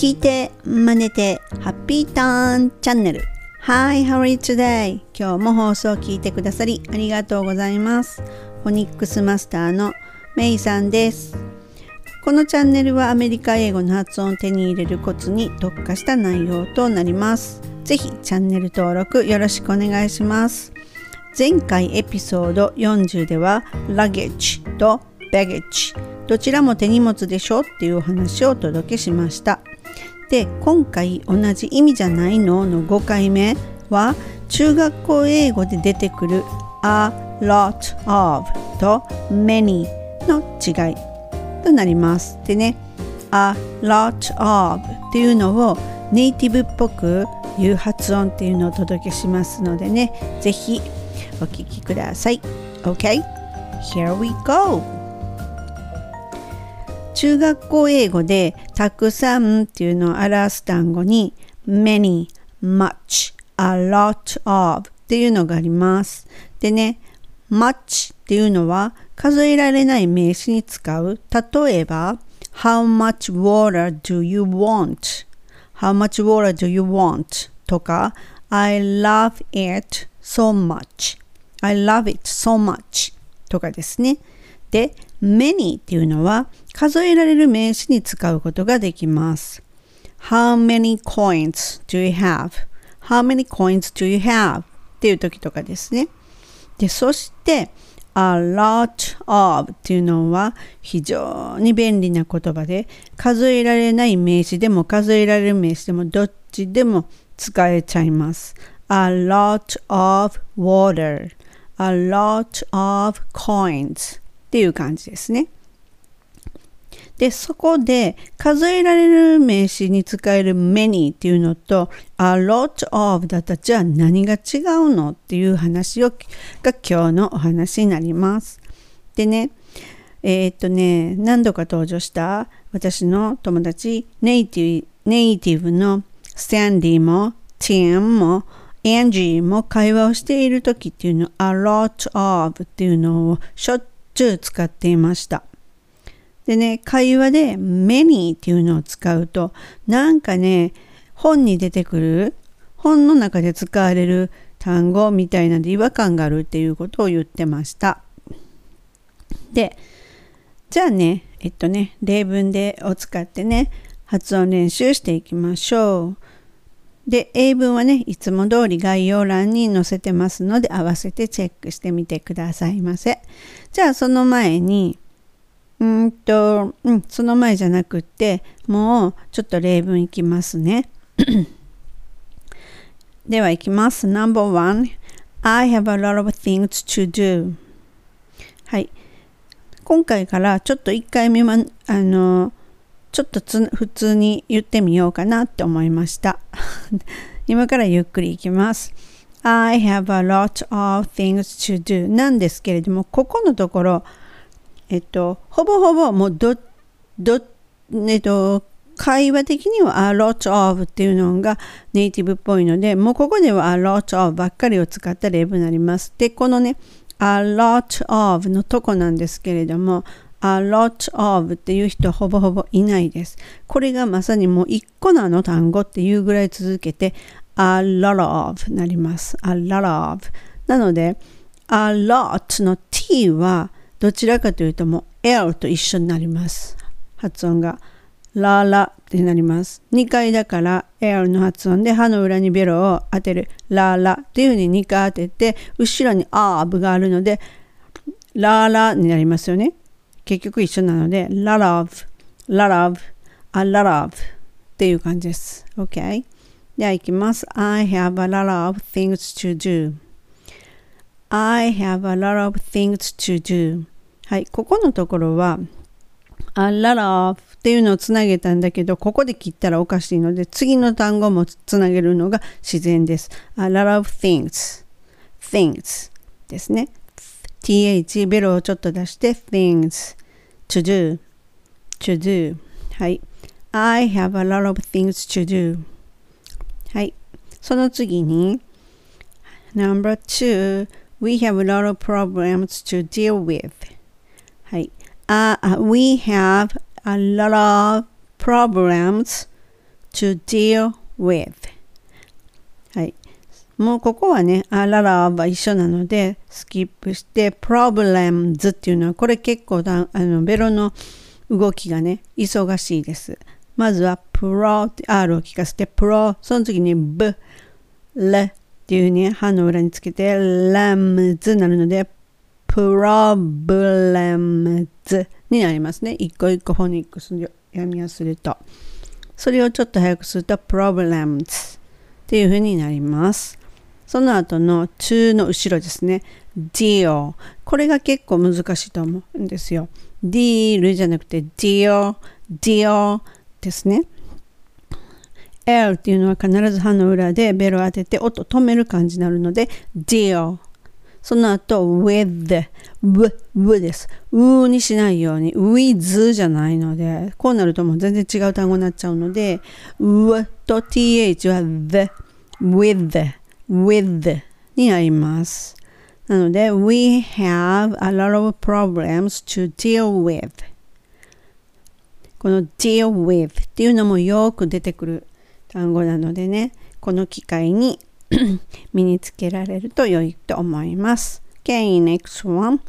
聞いて、真似て、ハッピーターンチャンネル。Hi, how are you today? 今日も放送を聞いてくださりありがとうございます。フォニックスマスターのメイさんです。このチャンネルはアメリカ英語の発音を手に入れるコツに特化した内容となります。ぜひチャンネル登録よろしくお願いします。前回エピソード40では luggage と baggage どちらも手荷物でしょっていうお話をお届けしました。で今回同じ意味じゃないのの5回目は中学校英語で出てくる a lot of と many の違いとなります。でね a lot of っていうのをネイティブっぽく言う発音っていうのをお届けしますのでねぜひお聞きください。OK? Here we go! 中学校英語でたくさんっていうのを表す単語に many, much, a lot of っていうのがあります。でね、much っていうのは数えられない名詞に使う。例えば How much water do you want? How much water do you want? とか I love it so much. I love it so much とかですね。で、many っていうのは数えられる名詞に使うことができます。How many coins do you have?How many coins do you have? っていう時とかですね。で、そして a lot of っていうのは非常に便利な言葉で数えられない名詞でも数えられる名詞でもどっちでも使えちゃいます。a lot of water, a lot of coins っていう感じですね。で、そこで数えられる名詞に使える many っていうのと a lot of だったらじゃあ何が違うのっていう話をが今日のお話になります。でね、えー、っとね、何度か登場した私の友達ネイティブネイティブのスタンディもティムもエンジーも会話をしている時っていうの a lot of っていうのをしょっちゅう使っていました。でね、会話で many っていうのを使うと、なんかね、本に出てくる、本の中で使われる単語みたいなんで違和感があるっていうことを言ってました。で、じゃあね、えっとね、例文でを使ってね、発音練習していきましょう。で、英文はね、いつも通り概要欄に載せてますので、合わせてチェックしてみてくださいませ。じゃあ、その前に、うんと、うん、その前じゃなくって、もうちょっと例文いきますね。では、いきます。No.1 I have a lot of things to do. はい。今回からちょっと1回目は、あの、ちょっと普通に言ってみようかなって思いました。今からゆっくりいきます。I have a lot of things to do なんですけれども、ここのところ、えっと、ほぼほぼもうど、ど、えっと、会話的には a lot of っていうのがネイティブっぽいので、もうここでは a lot of ばっかりを使った例文になります。で、このね、a lot of のとこなんですけれども、a lot of っていう人ほぼほぼいないです。これがまさにもう一個なの単語っていうぐらい続けて a lot of なります。a lot of なので a lot の t はどちらかというともう l と一緒になります。発音がララってなります。2回だから L の発音で歯の裏にベロを当てるララっていう風に2回当てて後ろにアーブがあるのでララになりますよね。結局一緒なので、lot of, lot of, a lot of っていう感じです。OK? では行きます。I have a lot of things to do. I have a lot of things to do. はい、ここのところは a lot of っていうのをつなげたんだけど、ここで切ったらおかしいので、次の単語もつなげるのが自然です。a lot of things, things ですね。th ベロをちょっと出して things to do to do はい I have a lot of things to do はいその次に Number two We have a lot of problems to deal with はい、uh, we have a lot of problems to deal with はい もうここはね、あららは一緒なので、スキップして、problems っていうのは、これ結構だあのベロの動きがね、忙しいです。まずは、プロって R を聞かせて、プロ、その次に B、レっていうね、歯の裏につけて、ラムズになるので、プロブレムズになりますね。一個一個フォニックスで読みをすると。それをちょっと早くすると、problems っていう風になります。その後の to の後ろですね。deal。これが結構難しいと思うんですよ。deal じゃなくて deal、deal ですね。L っていうのは必ず歯の裏でベルを当てて音止める感じになるので deal。その後 with、w、w です。うにしないように with じゃないのでこうなるともう全然違う単語になっちゃうので w と th は the、with with になります。なので、we have a lot of problems to deal with この deal with っていうのもよく出てくる単語なのでね、この機会に身につけられると良いと思います。Okay, next one.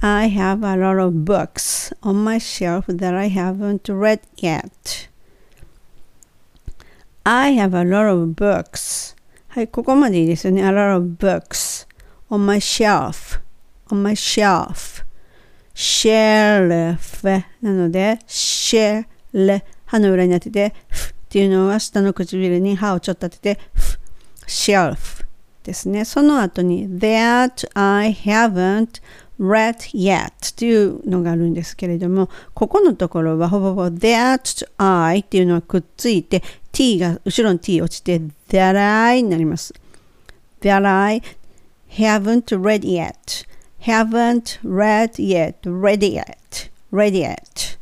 I have a lot of books on my shelf that I haven't read yet. I have a lot of books はい、ここまでいいですよね。A lot of books on my shelf, on my shelf, shelf なので、shell 歯の裏に当てて、f っていうのは下の唇に歯をちょっと当てて、f shelf ですね。その後に that I haven't red yet っていうのがあるんですけれども、ここのところはほぼほぼ that I っていうのはくっついて t が後ろに t 落ちて that I になります。that I haven't read yet. haven't read yet. read yet. read yet.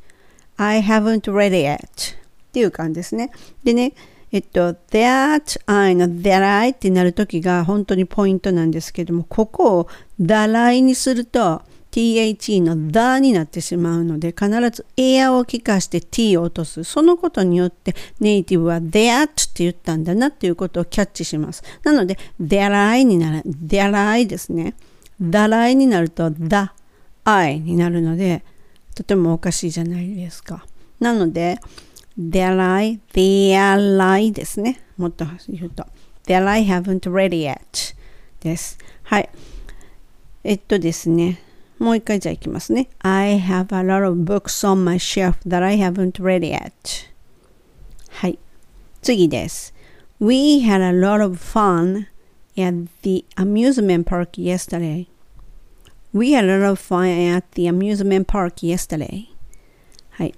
I haven't read yet. っていう感じですね。でね、えっと、that I の that I ってなるときが本当にポイントなんですけども、ここを that I にすると THE のだになってしまうので、必ずエアを聞かして t を落とす。そのことによってネイティブは that って言ったんだなっていうことをキャッチします。なので、that I になる、that I ですね。that I になると the I になるので、とてもおかしいじゃないですか。なので、there I, there I ですね。もっと言うと。there I haven't read yet です。はい。えっとですね。もう一回じゃあいきますね。I have a lot of books on my shelf that I haven't read yet. はい。次です。We had a lot of fun at the amusement park yesterday. We had a lot of fun at the amusement park yesterday. はい。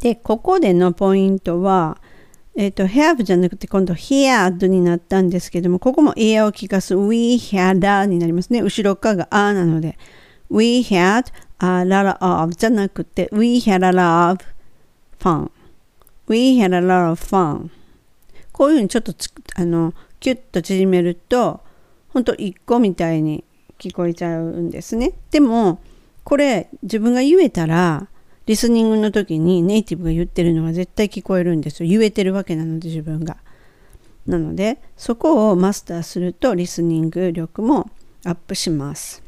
で、ここでのポイントは、 えっ、ー、と、have じゃなくて今度 had になったんですけども、ここも a を聞かす we had a になりますね。後ろ側が a なので。We had a lot of じゃなくて We had a lot of fun We had a lot of fun こういうふうにちょっとあのキュッと縮めると本当一個みたいに聞こえちゃうんですねでもこれ自分が言えたらリスニングの時にネイティブが言ってるのは絶対聞こえるんですよ言えてるわけなので自分がなのでそこをマスターするとリスニング力もアップします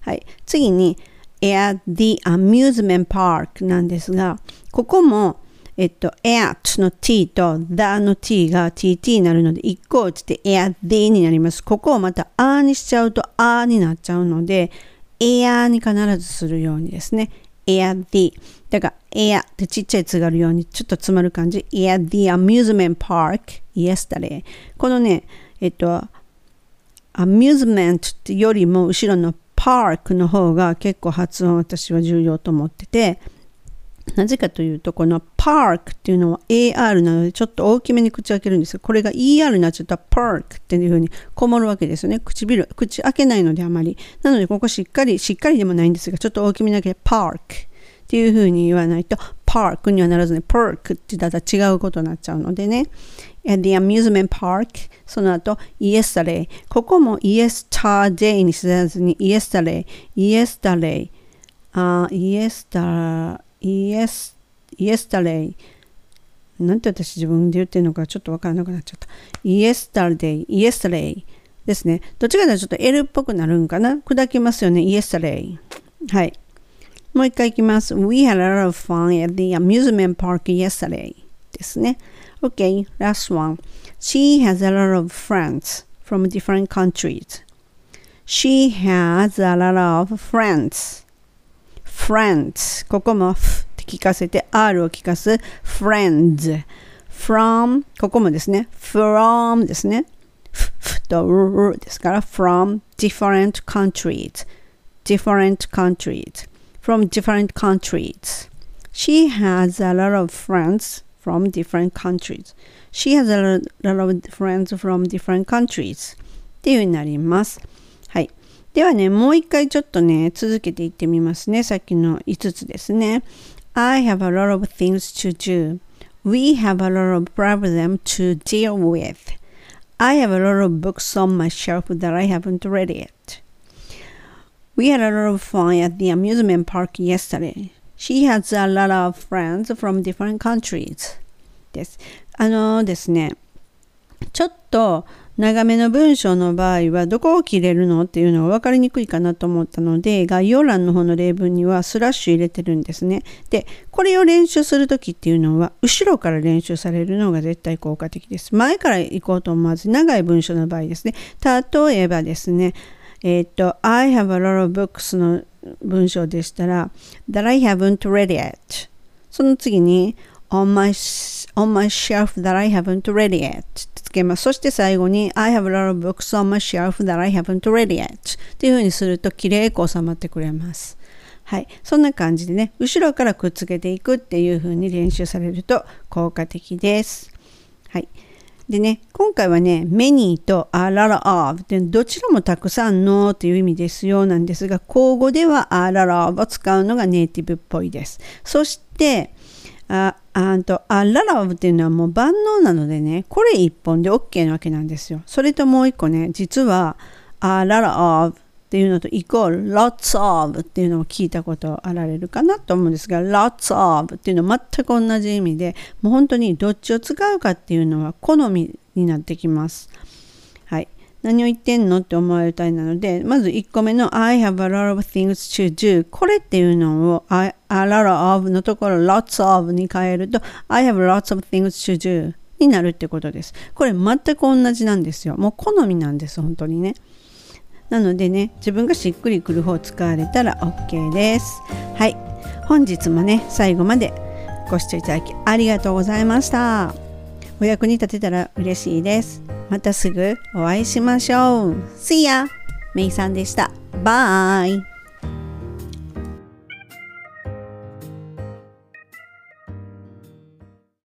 はい。次に、at the amusement park なんですが、ここも、えっと、at の t と the の t が tt になるので、一個落ちて at the になります。ここをまた a にしちゃうと a になっちゃうので、air に必ずするようにですね。At the だからエアってちっちゃいつがあるようにちょっと詰まる感じ。at the amusement park yesterday このね、えっと、アミューズメントってよりも後ろのパークの方が結構発音私は重要と思ってて、なぜかというと、この park っていうのは AR なのでちょっと大きめに口開けるんですが、これが ER になっちゃったら park っていう風にこもるわけですよね。唇、口開けないのであまり。なので、ここしっかり、しっかりでもないんですが、ちょっと大きめだけ park っていう風に言わないと、park にはならずに park って言ったら違うことになっちゃうのでね。at the amusement park その後 yesterday ここも yesterday にせずに yesterday yesterday、uh, yesterday yes, yesterday なんて私自分で言ってるのかちょっとわからなくなっちゃった。yesterday, yesterday ですね。どっちかというとちょっと L っぽくなるんかな砕きますよね。yesterday。はい。もう一回いきます。We had a lot of fun at the amusement park yesterday ですね。Okay, last one. She has a lot of friends from different countries. She has a lot of friends. Friends. ここも F って聞かせて R を聞かす friends. from ここもですね from ですね f と r ですから from different countries different countries from different countries she has a lot of friends from different countries she has a lot of friends from different countries っていうようになりますはい ではねもう一回ちょっとね続けていってみますねさっきの5つですね I have a lot of things to do We have a lot of problems to deal with. I have a lot of books on my shelf that I haven't read yet. We had a lot of fun at the amusement park yesterday. She has a lot of friends from different countries. です。あのですね、ちょっと 長めの文章の場合はどこを切れるのっていうのが分かりにくいかなと思ったので概要欄の方の例文にはスラッシュ入れてるんですね。でこれを練習する時っていうのは後ろから練習されるのが絶対効果的です。前から行こうと思わず長い文章の場合ですね。例えばですねえっ、と I have a lot of books の文章でしたら that I haven't read yet その次に on my, on my shelf that I haven't read yet つけます。そして最後に I have a lot of books on my shelf that I haven't read yet っていう風にすると綺麗く収まってくれます。はい。そんな感じでね、後ろからくっつけていくっていう風に練習されると効果的です。はい。でね、今回はね、many と a lot of でどちらもたくさんのという意味ですよなんですが、口語では a lot of を使うのがネイティブっぽいです。そして、ああと、あららっていうのはもう万能なのでね、これ1本で OK なわけなんですよ。それともう1個ね、実は、あらら of っていうのとイコール lots of っていうのを聞いたことあられるかなと思うんですが lots of っていうのは全く同じ意味でもう本当にどっちを使うかっていうのは好みになってきます。何を言ってんのって思われたいなので、まず1個目の I have a lot of things to do これっていうのを I, a lot of のところ lots of に変えると I have lots of things to do になるってことです。これ全く同じなんですよ。もう好みなんです、本当にね。なのでね、自分がしっくりくる方を使われたら OK です。はい。本日もね、最後までご視聴いただきありがとうございました。お役に立てたら嬉しいです。またすぐお会いしましょう。See ya! めいさんでした。バイ